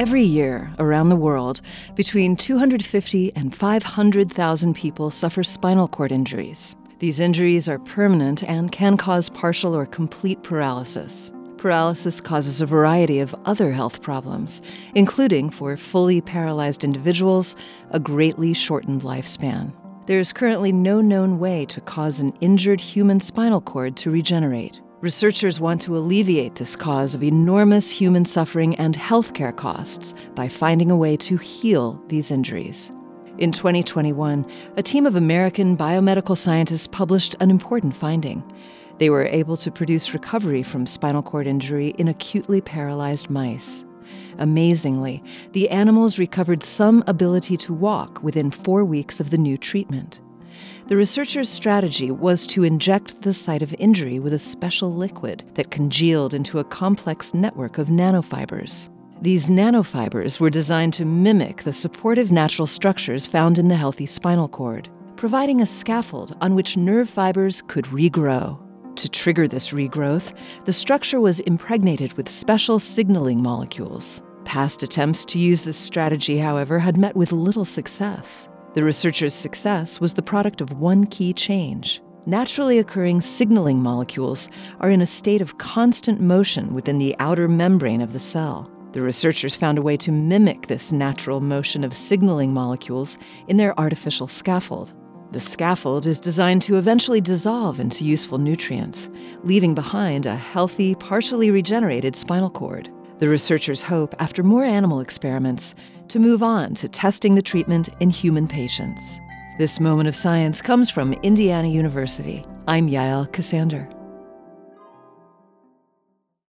Every year around the world, between 250 and 500,000 people suffer spinal cord injuries. These injuries are permanent and can cause partial or complete paralysis. Paralysis causes a variety of other health problems, including, for fully paralyzed individuals, a greatly shortened lifespan. There is currently no known way to cause an injured human spinal cord to regenerate. Researchers want to alleviate this cause of enormous human suffering and healthcare costs by finding a way to heal these injuries. In 2021, a team of American biomedical scientists published an important finding. They were able to produce recovery from spinal cord injury in acutely paralyzed mice. Amazingly, the animals recovered some ability to walk within four weeks of the new treatment. The researchers' strategy was to inject the site of injury with a special liquid that congealed into a complex network of nanofibers. These nanofibers were designed to mimic the supportive natural structures found in the healthy spinal cord, providing a scaffold on which nerve fibers could regrow. To trigger this regrowth, the structure was impregnated with special signaling molecules. Past attempts to use this strategy, however, had met with little success. The researchers' success was the product of one key change. Naturally occurring signaling molecules are in a state of constant motion within the outer membrane of the cell. The researchers found a way to mimic this natural motion of signaling molecules in their artificial scaffold. The scaffold is designed to eventually dissolve into useful nutrients, leaving behind a healthy, partially regenerated spinal cord. The researchers hope, after more animal experiments, to move on to testing the treatment in human patients. This moment of science comes from Indiana University. I'm Yael Ksander.